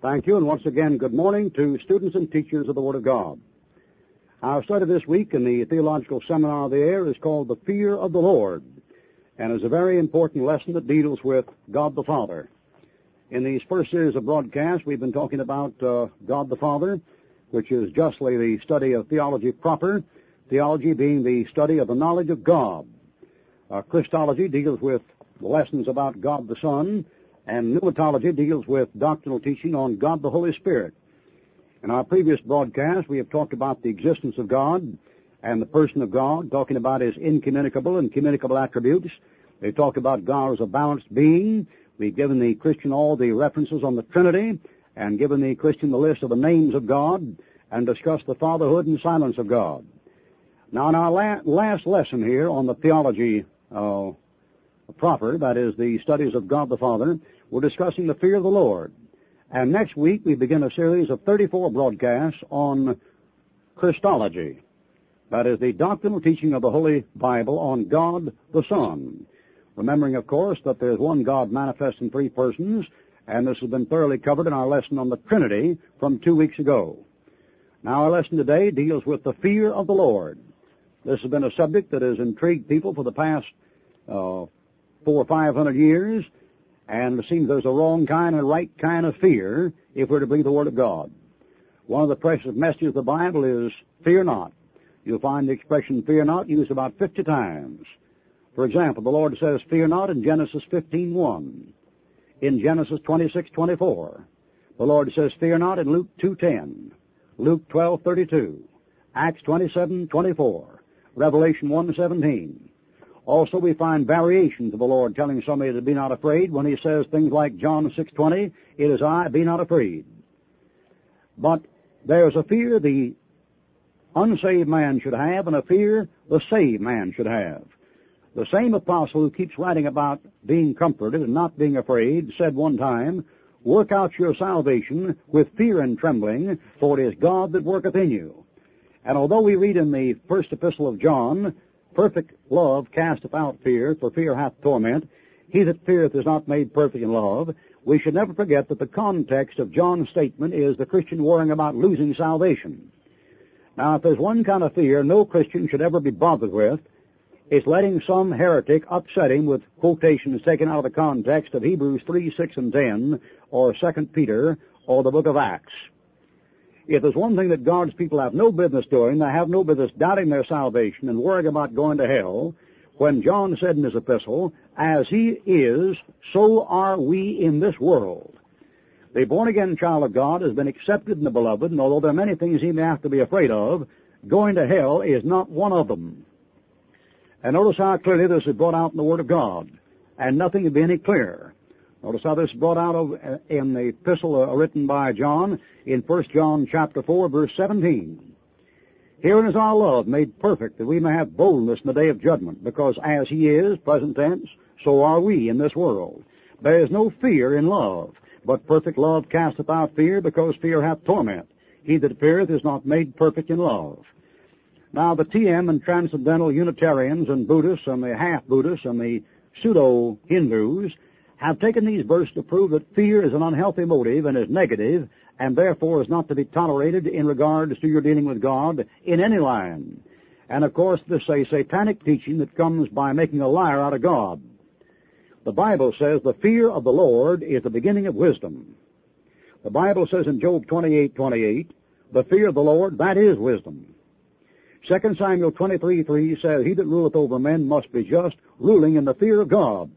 Thank you, and once again, good morning to students and teachers of the Word of God. Our study this week in the Theological Seminar of the Air is called The Fear of the Lord, and is a very important lesson that deals with God the Father. In these first series of broadcasts, we've been talking about uh, God the Father, which is justly the study of theology proper, theology being the study of the knowledge of God. Uh, Christology deals with lessons about God the Son, and pneumatology deals with doctrinal teaching on God the Holy Spirit. In our previous broadcast, we have talked about the existence of God and the person of God, talking about his incommunicable and communicable attributes. We've talked about God as a balanced being. We've given the Christian all the references on the Trinity and given the Christian the list of the names of God and discussed the fatherhood and silence of God. Now, in our la- last lesson here on the theology uh, proper, that is the studies of God the Father, we're discussing the fear of the Lord. And next week we begin a series of 34 broadcasts on Christology. That is the doctrinal teaching of the Holy Bible on God the Son. Remembering, of course, that there's one God manifest in three persons, and this has been thoroughly covered in our lesson on the Trinity from two weeks ago. Now our lesson today deals with the fear of the Lord. This has been a subject that has intrigued people for the past uh, four or five hundred years, and it seems there's a wrong kind and right kind of fear if we're to believe the Word of God. One of the precious messages of the Bible is fear not. You'll find the expression fear not used about 50 times. For example, the Lord says fear not in Genesis 15.1. In Genesis 26.24. The Lord says fear not in Luke 2.10. Luke 12.32. Acts 27.24. Revelation 1.17. Also, we find variations of the Lord telling somebody to be not afraid when he says things like John 6.20, It is I, be not afraid. But there's a fear the unsaved man should have and a fear the saved man should have. The same apostle who keeps writing about being comforted and not being afraid said one time, Work out your salvation with fear and trembling, for it is God that worketh in you. And although we read in the first epistle of John Perfect love casteth out fear, for fear hath torment. He that feareth is not made perfect in love. We should never forget that the context of John's statement is the Christian worrying about losing salvation. Now, if there's one kind of fear no Christian should ever be bothered with, it's letting some heretic upset him with quotations taken out of the context of Hebrews 3, 6, and 10, or 2 Peter, or the book of Acts. If there's one thing that God's people have no business doing, they have no business doubting their salvation and worrying about going to hell, when John said in his epistle, as he is, so are we in this world. The born-again child of God has been accepted in the beloved, and although there are many things he may have to be afraid of, going to hell is not one of them. And notice how clearly this is brought out in the Word of God, and nothing can be any clearer. Notice how this is brought out uh, in the epistle uh, written by John in 1 John chapter 4 verse 17. Herein is our love made perfect that we may have boldness in the day of judgment because as he is, present tense, so are we in this world. There is no fear in love, but perfect love casteth out fear because fear hath torment. He that feareth is not made perfect in love. Now the TM and Transcendental Unitarians and Buddhists and the half-Buddhists and the pseudo-Hindus have taken these verses to prove that fear is an unhealthy motive and is negative, and therefore is not to be tolerated in regards to your dealing with God in any line. And of course, this is a satanic teaching that comes by making a liar out of God. The Bible says the fear of the Lord is the beginning of wisdom. The Bible says in Job 28, 28, the fear of the Lord, that is wisdom. 2 Samuel 23, 3 says, He that ruleth over men must be just, ruling in the fear of God.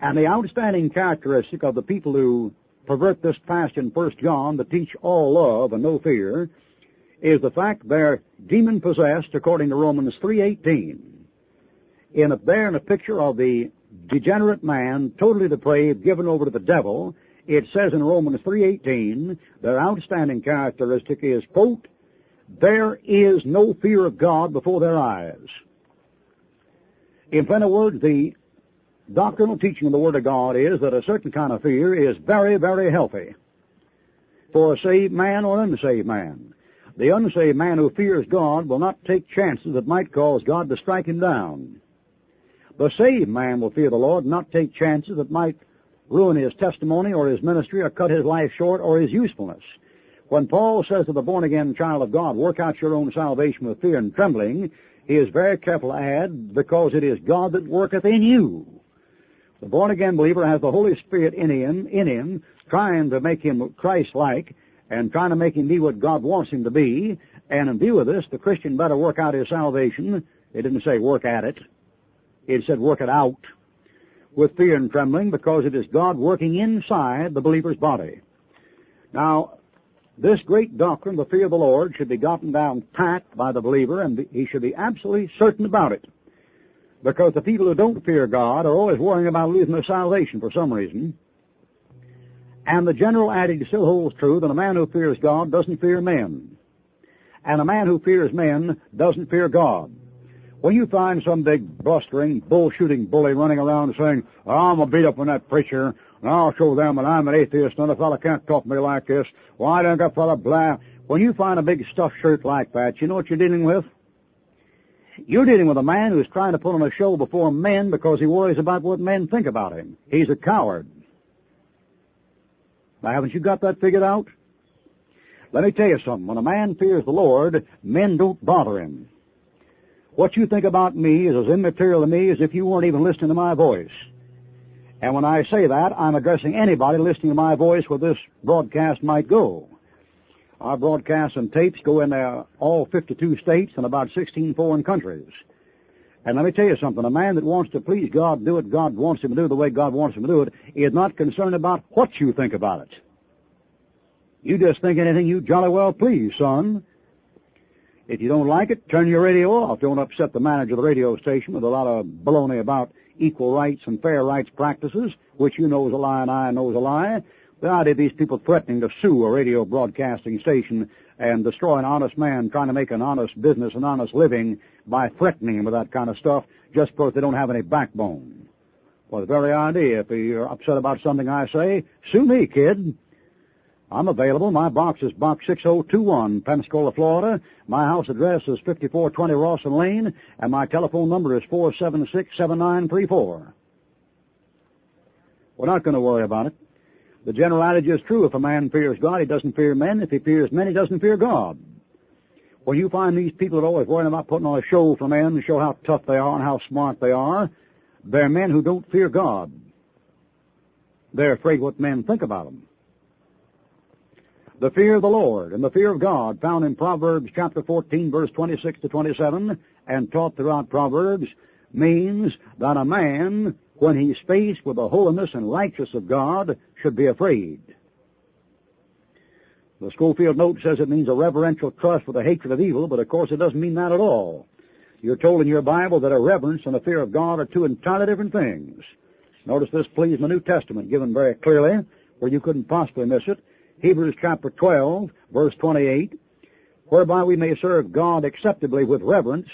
And the outstanding characteristic of the people who pervert this passage in 1 John to teach all love and no fear is the fact they're demon possessed according to Romans 3.18. In a, there in a picture of the degenerate man, totally depraved, given over to the devil, it says in Romans 3.18, their outstanding characteristic is, quote, there is no fear of God before their eyes. In plain words, the doctrinal teaching of the Word of God is that a certain kind of fear is very, very healthy for a saved man or unsaved man. The unsaved man who fears God will not take chances that might cause God to strike him down. The saved man will fear the Lord and not take chances that might ruin his testimony or his ministry or cut his life short or his usefulness. When Paul says to the born again child of God, work out your own salvation with fear and trembling, he is very careful to add, because it is God that worketh in you. The born again believer has the Holy Spirit in him, in him, trying to make him Christ-like and trying to make him be what God wants him to be. And in view of this, the Christian better work out his salvation. It didn't say work at it. It said work it out with fear and trembling because it is God working inside the believer's body. Now, this great doctrine, the fear of the Lord, should be gotten down pat by the believer and he should be absolutely certain about it. Because the people who don't fear God are always worrying about losing their salvation for some reason. And the general adage still holds true that a man who fears God doesn't fear men. And a man who fears men doesn't fear God. When you find some big blustering, bull-shooting bully running around saying, I'm to beat up on that preacher, and I'll show them that I'm an atheist, and the fellow can't talk to me like this, why don't that fellow blah? When you find a big stuffed shirt like that, you know what you're dealing with? You're dealing with a man who's trying to put on a show before men because he worries about what men think about him. He's a coward. Now, haven't you got that figured out? Let me tell you something. When a man fears the Lord, men don't bother him. What you think about me is as immaterial to me as if you weren't even listening to my voice. And when I say that, I'm addressing anybody listening to my voice where this broadcast might go. Our broadcasts and tapes go in uh, all 52 states and about 16 foreign countries. And let me tell you something, a man that wants to please God, do it God wants him to do the way God wants him to do it, is not concerned about what you think about it. You just think anything you jolly well please, son. If you don't like it, turn your radio off. Don't upset the manager of the radio station with a lot of baloney about equal rights and fair rights practices, which you know is a lie and I know is a lie. The idea of these people threatening to sue a radio broadcasting station and destroy an honest man trying to make an honest business, an honest living by threatening him with that kind of stuff just because they don't have any backbone. Well, the very idea, if you're upset about something I say, sue me, kid. I'm available. My box is box 6021, Pensacola, Florida. My house address is 5420 Rawson Lane, and my telephone number is 476-7934. We're not going to worry about it. The general adage is true. If a man fears God, he doesn't fear men. If he fears men, he doesn't fear God. When you find these people that are always worrying about putting on a show for men to show how tough they are and how smart they are, they're men who don't fear God. They're afraid what men think about them. The fear of the Lord and the fear of God found in Proverbs chapter 14 verse 26 to 27 and taught throughout Proverbs means that a man, when he's faced with the holiness and righteousness of God, should be afraid. The Scofield note says it means a reverential trust with a hatred of evil, but of course it doesn't mean that at all. You're told in your Bible that a reverence and a fear of God are two entirely different things. Notice this, please, in the New Testament, given very clearly, where you couldn't possibly miss it. Hebrews chapter 12, verse 28, whereby we may serve God acceptably with reverence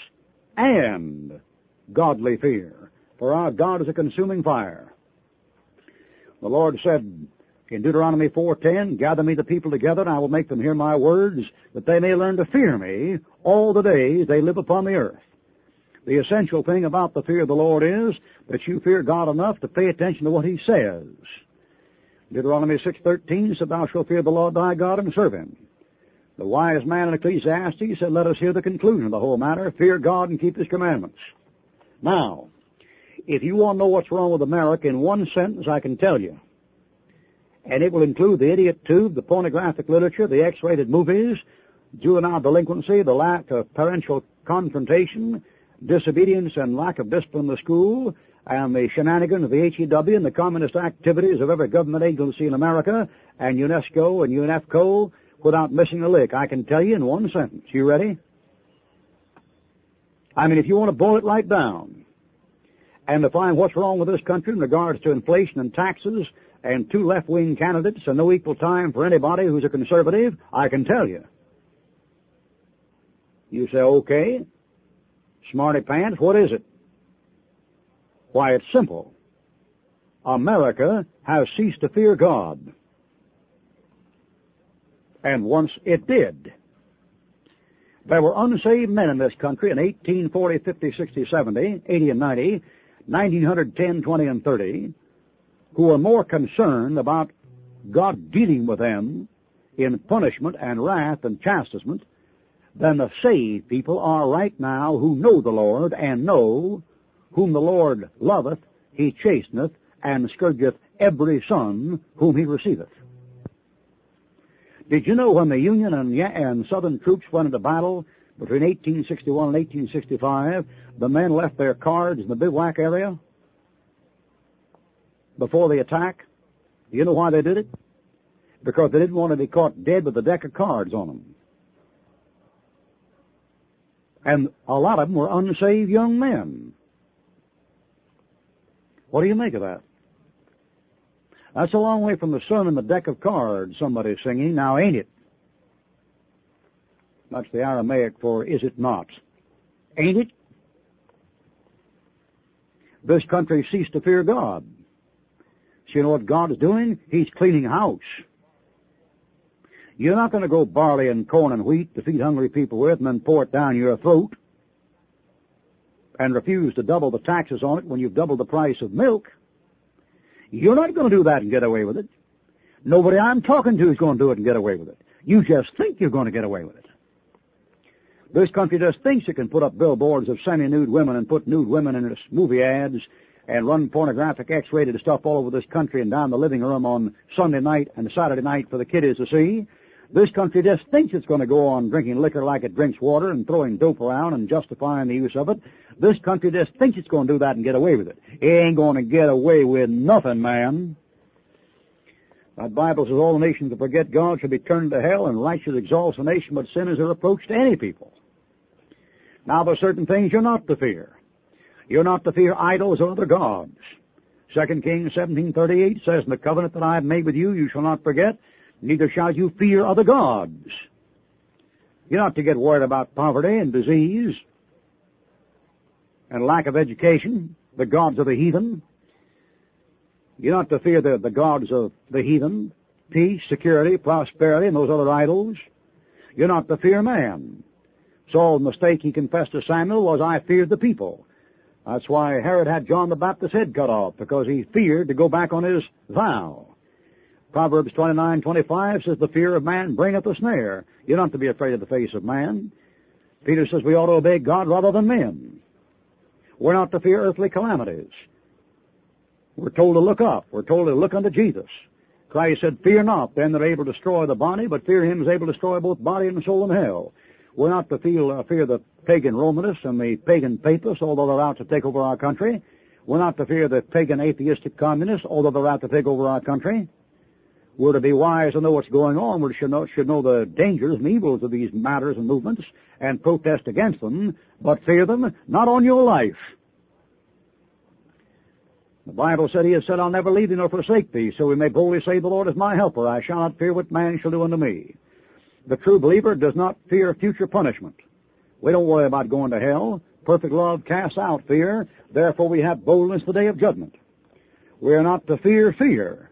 and godly fear. For our God is a consuming fire. The Lord said in Deuteronomy 4.10, Gather me the people together, and I will make them hear my words, that they may learn to fear me all the days they live upon the earth. The essential thing about the fear of the Lord is that you fear God enough to pay attention to what He says. Deuteronomy 6.13 said, Thou shalt fear the Lord thy God and serve him. The wise man in Ecclesiastes said, Let us hear the conclusion of the whole matter. Fear God and keep his commandments. Now, if you want to know what's wrong with America in one sentence, I can tell you. And it will include the idiot tube, the pornographic literature, the X-rated movies, juvenile delinquency, the lack of parental confrontation, disobedience and lack of discipline in the school, and the shenanigans of the HEW and the communist activities of every government agency in America and UNESCO and UNEFCO without missing a lick. I can tell you in one sentence. You ready? I mean, if you want to boil it right down and to find what's wrong with this country in regards to inflation and taxes and two left-wing candidates and no equal time for anybody who's a conservative, I can tell you. You say, okay, smarty pants, what is it? Why, it's simple. America has ceased to fear God. And once it did. There were unsaved men in this country in 1840, 50, 60, 70, 80 and 90, 1910, 20 and 30, who are more concerned about God dealing with them in punishment and wrath and chastisement than the saved people are right now who know the Lord and know whom the Lord loveth, he chasteneth, and scourgeth every son whom he receiveth. Did you know when the Union and, and Southern troops went into battle between 1861 and 1865, the men left their cards in the bivouac area before the attack? Do you know why they did it? Because they didn't want to be caught dead with a deck of cards on them. And a lot of them were unsaved young men. What do you make of that? That's a long way from the sun and the deck of cards somebody's singing, now ain't it? That's the Aramaic for is it not? Ain't it? This country ceased to fear God. So you know what God is doing? He's cleaning house. You're not going to grow barley and corn and wheat to feed hungry people with and then pour it down your throat and refuse to double the taxes on it when you've doubled the price of milk. You're not going to do that and get away with it. Nobody I'm talking to is going to do it and get away with it. You just think you're going to get away with it. This country just thinks it can put up billboards of semi-nude women and put nude women in its movie ads and run pornographic X-rated stuff all over this country and down the living room on Sunday night and Saturday night for the kiddies to see. This country just thinks it's going to go on drinking liquor like it drinks water and throwing dope around and justifying the use of it. This country just thinks it's going to do that and get away with it. It ain't going to get away with nothing, man. That Bible says all nations that forget God shall be turned to hell, and righteous exalts a nation, but sin is a to any people. Now there are certain things you're not to fear. You're not to fear idols or other gods. Second Kings 17:38 says, "In the covenant that I have made with you, you shall not forget, neither shall you fear other gods." You're not to get worried about poverty and disease and lack of education, the gods of the heathen. You're not to fear the, the gods of the heathen, peace, security, prosperity, and those other idols. You're not to fear man. Saul's mistake he confessed to Samuel was, I feared the people. That's why Herod had John the Baptist's head cut off, because he feared to go back on his vow. Proverbs 29:25 says, The fear of man bringeth a snare. You're not to be afraid of the face of man. Peter says we ought to obey God rather than men. We're not to fear earthly calamities. We're told to look up. We're told to look unto Jesus. Christ said, Fear not them that are able to destroy the body, but fear him who is able to destroy both body and soul in hell. We're not to feel, uh, fear the pagan Romanists and the pagan papists, although they're out to take over our country. We're not to fear the pagan atheistic communists, although they're out to take over our country. We're to be wise and know what's going on. We should know, should know the dangers and evils of these matters and movements and protest against them, but fear them not on your life. The Bible said, He has said, I'll never leave thee nor forsake thee, so we may boldly say, The Lord is my helper. I shall not fear what man shall do unto me. The true believer does not fear future punishment. We don't worry about going to hell. Perfect love casts out fear. Therefore we have boldness the day of judgment. We are not to fear fear.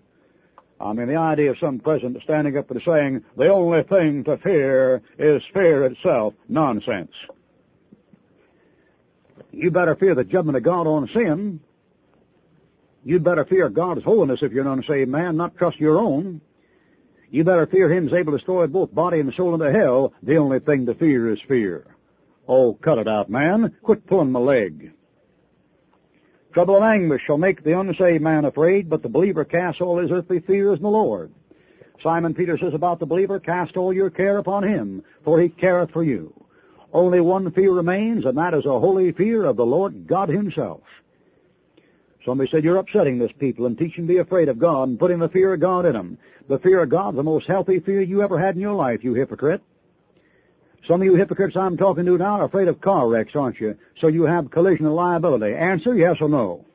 I mean, the idea of some president standing up and saying, the only thing to fear is fear itself. Nonsense. You better fear the judgment of God on sin. You'd better fear God's holiness if you're an unsaved man, not trust your own. You better fear Him who's able to destroy both body and soul into hell. The only thing to fear is fear. Oh, cut it out, man. Quit pulling my leg. Trouble and anguish shall make the unsaved man afraid, but the believer casts all his earthly fears in the Lord. Simon Peter says about the believer, cast all your care upon him, for he careth for you. Only one fear remains, and that is a holy fear of the Lord God himself. Somebody said, you're upsetting this people and teaching them to be afraid of God and putting the fear of God in them. The fear of God, the most healthy fear you ever had in your life, you hypocrite. Some of you hypocrites I'm talking to now are afraid of car wrecks, aren't you? So you have collision and liability. Answer, yes or no?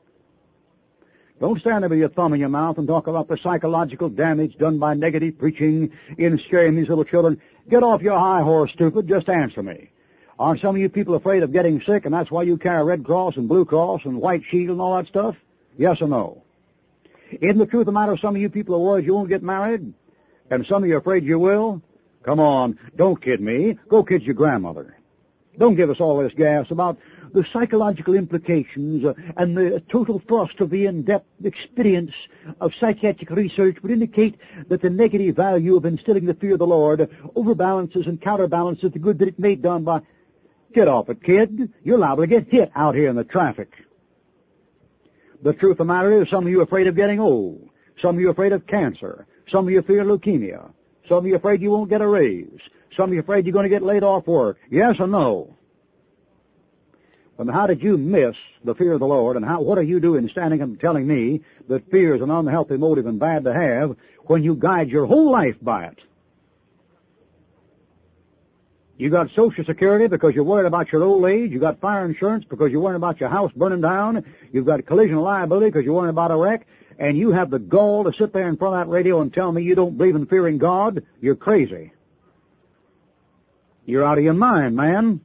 Don't stand there with your thumb in your mouth and talk about the psychological damage done by negative preaching in scaring these little children. Get off your high horse, stupid. Just answer me. Aren't some of you people afraid of getting sick and that's why you carry Red Cross and Blue Cross and White Shield and all that stuff? Yes or no? Isn't the truth of the matter some of you people are worried you won't get married? And some of you are afraid you will? Come on, don't kid me. Go kid your grandmother. Don't give us all this gas about the psychological implications uh, and the total thrust of the in-depth experience of psychiatric research would indicate that the negative value of instilling the fear of the Lord overbalances and counterbalances the good that it may done by Get off it, kid. You're liable to get hit out here in the traffic. The truth of the matter is some of you are afraid of getting old. Some of you are afraid of cancer. Some of you fear leukemia. Some of you are afraid you won't get a raise. Some of you are afraid you're going to get laid off work. Yes or no? And how did you miss the fear of the Lord, and how, what are you doing standing and telling me that fear is an unhealthy motive and bad to have when you guide your whole life by it? You got Social Security because you're worried about your old age. You got fire insurance because you're worried about your house burning down. You've got collision liability because you're worried about a wreck. And you have the gall to sit there in front of that radio and tell me you don't believe in fearing God. You're crazy. You're out of your mind, man.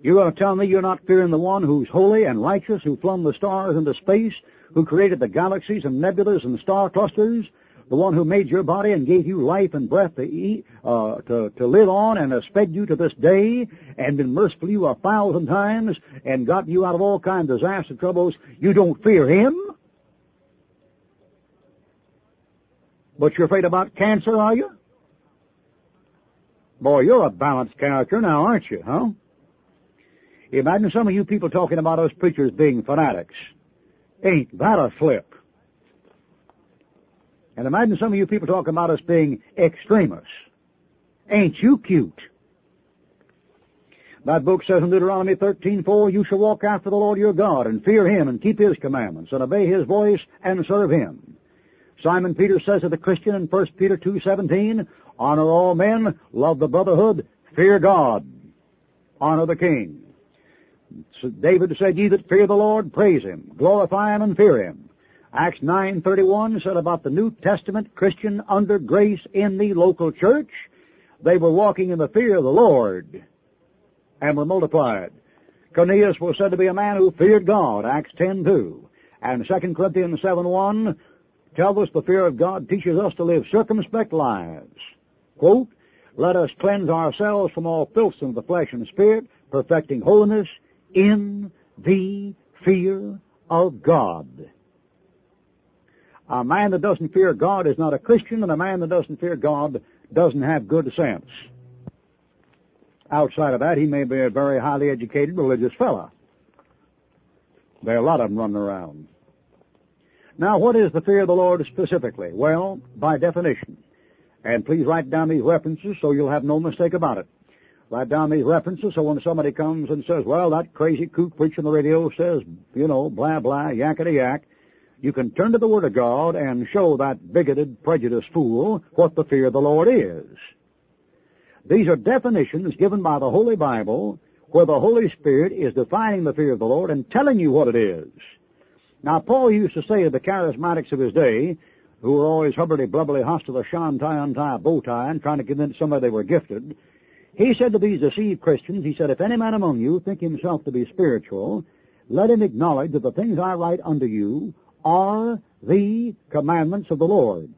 You're going to tell me you're not fearing the one who's holy and righteous, who flung the stars into space, who created the galaxies and nebulas and star clusters, the one who made your body and gave you life and breath to eat, uh, to, to live on and has fed you to this day and been merciful to you a thousand times and gotten you out of all kinds of disaster troubles, you don't fear him? But you're afraid about cancer, are you? Boy, you're a balanced character now, aren't you, huh? Imagine some of you people talking about us preachers being fanatics. Ain't that a flip? And imagine some of you people talking about us being extremists. Ain't you cute? That book says in Deuteronomy 13:4, "You shall walk after the Lord your God and fear Him and keep His commandments and obey His voice and serve Him." Simon Peter says to the Christian in 1 Peter 2:17, "Honor all men, love the brotherhood, fear God, honor the King." So David said, "Ye that fear the Lord, praise Him, glorify Him, and fear Him." Acts 9:31 said about the New Testament Christian under grace in the local church, they were walking in the fear of the Lord and were multiplied. Cornelius was said to be a man who feared God, Acts 10:2. And 2 Corinthians 7:1 tells us the fear of God teaches us to live circumspect lives. Quote, let us cleanse ourselves from all filth of the flesh and spirit, perfecting holiness in the fear of God. A man that doesn't fear God is not a Christian, and a man that doesn't fear God doesn't have good sense. Outside of that, he may be a very highly educated religious fellow. There are a lot of them running around. Now, what is the fear of the Lord specifically? Well, by definition. And please write down these references so you'll have no mistake about it. Write down these references so when somebody comes and says, well, that crazy kook preaching the radio says, you know, blah, blah, yakety yak, you can turn to the Word of God and show that bigoted, prejudiced fool what the fear of the Lord is. These are definitions given by the Holy Bible where the Holy Spirit is defining the fear of the Lord and telling you what it is. Now, Paul used to say to the charismatics of his day, who were always hubberly, blubbly, hostile, a shan tie, untie, bow tie, and trying to convince somebody they were gifted, he said to these deceived Christians, he said, If any man among you think himself to be spiritual, let him acknowledge that the things I write unto you are the commandments of the Lord.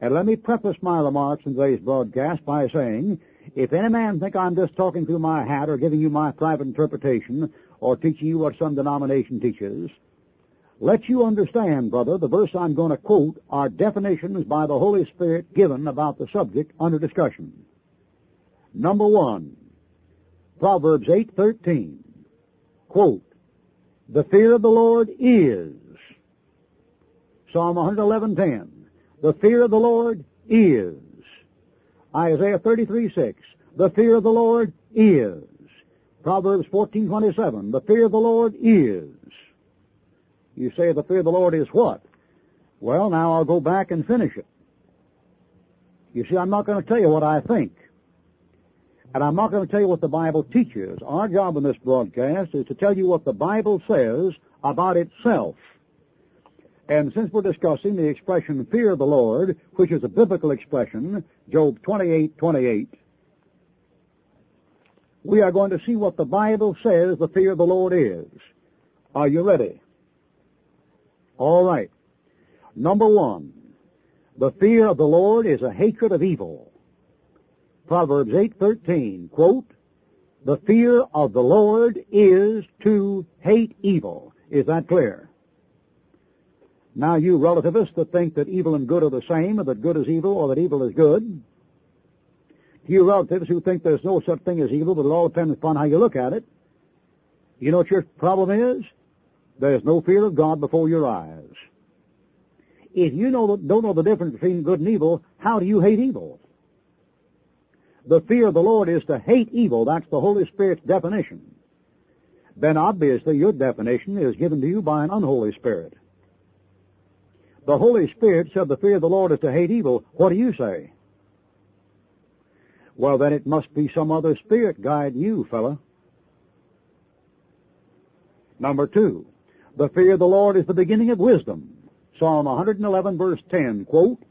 And let me preface my remarks in today's broadcast by saying, if any man think I'm just talking through my hat or giving you my private interpretation or teaching you what some denomination teaches, let you understand, brother, the verse I'm going to quote are definitions by the Holy Spirit given about the subject under discussion. Number one, Proverbs 8:13. Quote, "The fear of the Lord is Psalm 111:10. The fear of the Lord is. Isaiah 33:6. The fear of the Lord is. Proverbs 14:27. The fear of the Lord is. You say the fear of the Lord is what? Well, now I'll go back and finish it. You see, I'm not going to tell you what I think. And I'm not going to tell you what the Bible teaches. Our job in this broadcast is to tell you what the Bible says about itself. And since we're discussing the expression fear the Lord, which is a biblical expression, Job 28, 28, we are going to see what the Bible says the fear of the Lord is. Are you ready? All right. Number one, the fear of the Lord is a hatred of evil. Proverbs 8:13, quote, The fear of the Lord is to hate evil. Is that clear? Now you relativists that think that evil and good are the same, or that good is evil, or that evil is good, you relativists who think there's no such thing as evil, but it all depends upon how you look at it, you know what your problem is? There's no fear of God before your eyes. If you know, don't know the difference between good and evil, how do you hate evil? The fear of the Lord is to hate evil. That's the Holy Spirit's definition. Then obviously your definition is given to you by an unholy spirit. The Holy Spirit said the fear of the Lord is to hate evil. What do you say? Well, then it must be some other spirit guiding you, fella. Number two, the fear of the Lord is the beginning of wisdom. Psalm 111 verse 10, quote,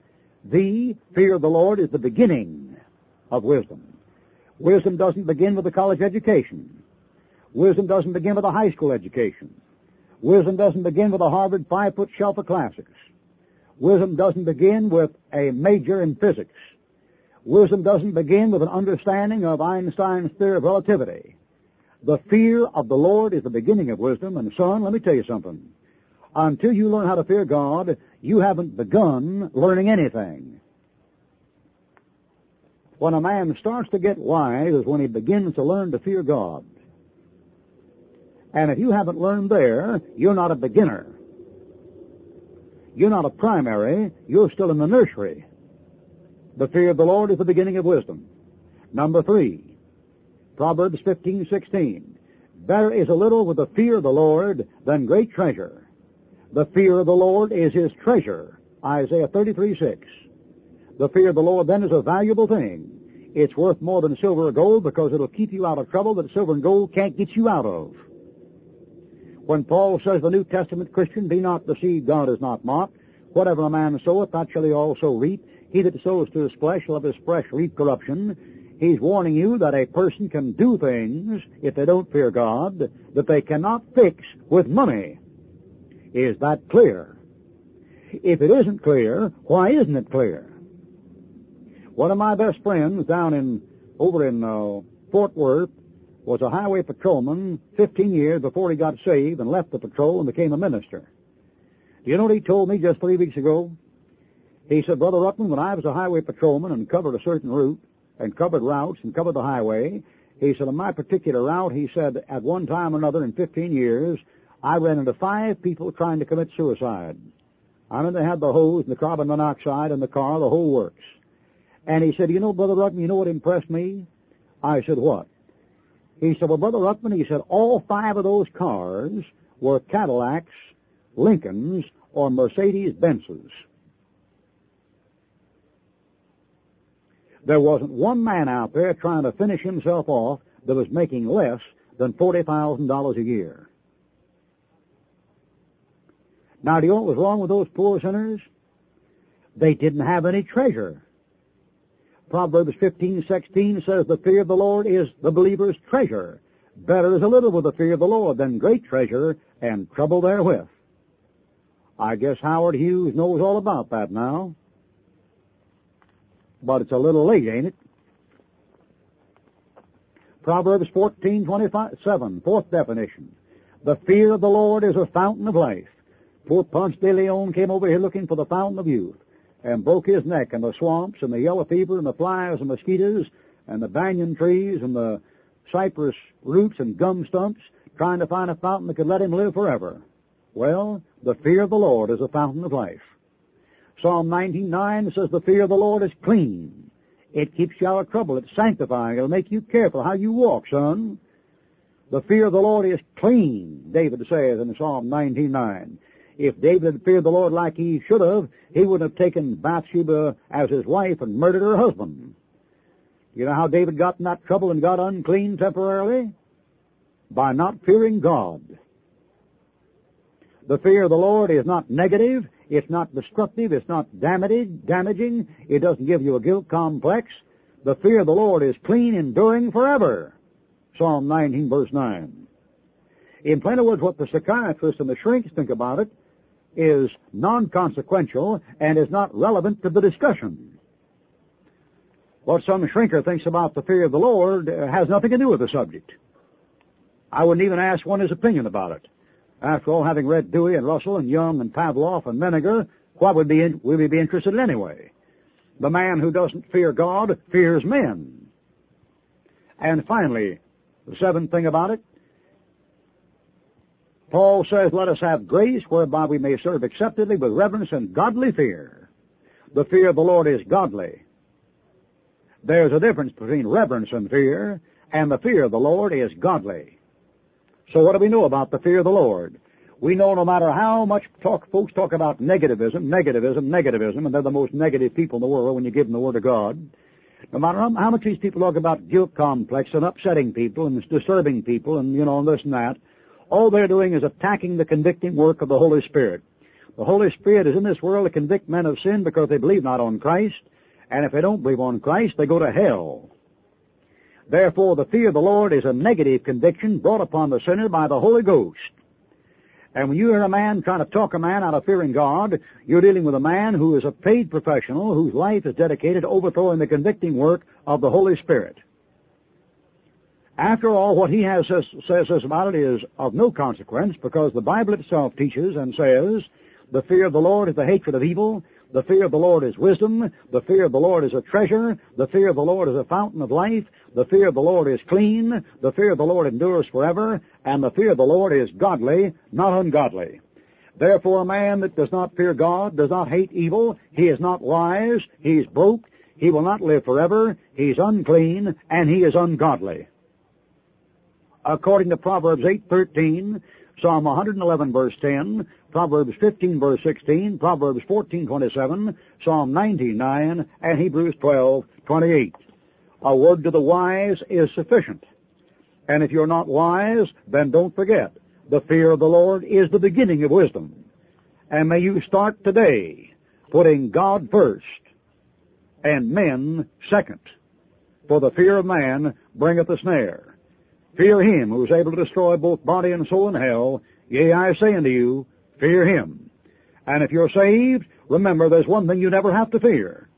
The fear of the Lord is the beginning of wisdom. Wisdom doesn't begin with a college education. Wisdom doesn't begin with a high school education. Wisdom doesn't begin with a Harvard five-foot shelf of classics. Wisdom doesn't begin with a major in physics. Wisdom doesn't begin with an understanding of Einstein's theory of relativity. The fear of the Lord is the beginning of wisdom, and son, let me tell you something. Until you learn how to fear God, you haven't begun learning anything. When a man starts to get wise is when he begins to learn to fear God. And if you haven't learned there, you're not a beginner. You're not a primary, you're still in the nursery. The fear of the Lord is the beginning of wisdom. Number three, Proverbs 15:16. Better is a little with the fear of the Lord than great treasure. The fear of the Lord is his treasure. Isaiah 33:6. The fear of the Lord then is a valuable thing. It's worth more than silver or gold because it'll keep you out of trouble that silver and gold can't get you out of. When Paul says the New Testament Christian, be not deceived, God is not mocked. Whatever a man soweth, that shall he also reap. He that sows to his flesh shall of his flesh reap corruption. He's warning you that a person can do things, if they don't fear God, that they cannot fix with money. Is that clear? If it isn't clear, why isn't it clear? One of my best friends down in, over in uh, Fort Worth, was a highway patrolman 15 years before he got saved and left the patrol and became a minister. Do you know what he told me just three weeks ago? He said, Brother Ruckman, when I was a highway patrolman and covered a certain route and covered routes and covered the highway, he said, on my particular route, he said, at one time or another in 15 years, I ran into five people trying to commit suicide. I mean, they had the hose and the carbon monoxide in the car, the whole works. And he said, you know, Brother Ruckman, you know what impressed me? I said, what? He said, well, Brother Ruckman, he said, all five of those cars were Cadillacs, Lincolns, or Mercedes Benzes. There wasn't one man out there trying to finish himself off that was making less than $40,000 a year. Now, do you know what was wrong with those poor sinners? They didn't have any treasure. Proverbs 15:16 says, "The fear of the Lord is the believer's treasure. Better is a little with the fear of the Lord than great treasure and trouble therewith." I guess Howard Hughes knows all about that now. But it's a little late, ain't it? Proverbs 14:27, fourth definition. The fear of the Lord is a fountain of life. Poor Ponce de Leon came over here looking for the fountain of youth and broke his neck in the swamps and the yellow fever and the flies and mosquitoes and the banyan trees and the cypress roots and gum stumps trying to find a fountain that could let him live forever. Well, the fear of the Lord is a fountain of life. Psalm 99 says the fear of the Lord is clean. It keeps you out of trouble. It's sanctifying. It'll make you careful how you walk, son. The fear of the Lord is clean, David says in Psalm 99. If David had feared the Lord like he should have, he wouldn't have taken Bathsheba as his wife and murdered her husband. You know how David got in that trouble and got unclean temporarily? By not fearing God. The fear of the Lord is not negative, it's not destructive, it's not damaging, it doesn't give you a guilt complex. The fear of the Lord is clean, enduring forever. Psalm 19 verse 9. In plain words, what the psychiatrists and the shrinks think about it is non-consequential and is not relevant to the discussion. what some shrinker thinks about the fear of the Lord has nothing to do with the subject. I wouldn't even ask one his opinion about it. After all, having read Dewey and Russell and Jung and Pavlov and Menninger, what would, be, would we be interested in anyway? The man who doesn't fear God fears men. And finally, the seventh thing about it, Paul says, let us have grace whereby we may serve acceptably with reverence and godly fear. The fear of the Lord is godly. There's a difference between reverence and fear, and the fear of the Lord is godly. So what do we know about the fear of the Lord? We know no matter how much talk, folks talk about negativism, negativism, negativism, and they're the most negative people in the world when you give them the Word of God. No matter how, how much these people talk about guilt complex and upsetting people and disturbing people and, you know, and this and that, all they're doing is attacking the convicting work of the Holy Spirit. The Holy Spirit is in this world to convict men of sin because they believe not on Christ, and if they don't believe on Christ, they go to hell. Therefore, the fear of the Lord is a negative conviction brought upon the sinner by the Holy Ghost. And when you hear a man trying to talk a man out of fearing God, you're dealing with a man who is a paid professional whose life is dedicated to overthrowing the convicting work of the Holy Spirit. After all, what he has says, says about it is of no consequence because the Bible itself teaches and says, the fear of the Lord is the hatred of evil, the fear of the Lord is wisdom. The fear of the Lord is a treasure. The fear of the Lord is a fountain of life. The fear of the Lord is clean. The fear of the Lord endures forever. And the fear of the Lord is godly, not ungodly. Therefore a man that does not fear God, does not hate evil, he is not wise, he is broke, he will not live forever, he is unclean, and he is ungodly. According to Proverbs 8:13, Psalm 111 verse 10, Proverbs 15 verse 16, Proverbs 14:27, Psalm 99, and Hebrews 12:28. A word to the wise is sufficient. And if you're not wise, then don't forget, the fear of the Lord is the beginning of wisdom. And may you start today putting God first and men second. For the fear of man bringeth a snare. Fear him who is able to destroy both body and soul in hell. Yea, I say unto you, Fear Him. And if you're saved, remember there's one thing you never have to fear.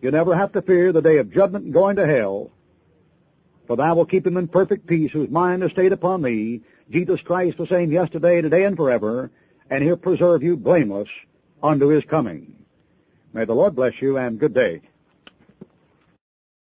You never have to fear the day of judgment and going to hell. For thou will keep him in perfect peace whose mind is stayed upon thee, Jesus Christ the same yesterday, today, and forever, and he'll preserve you blameless unto his coming. May the Lord bless you and good day.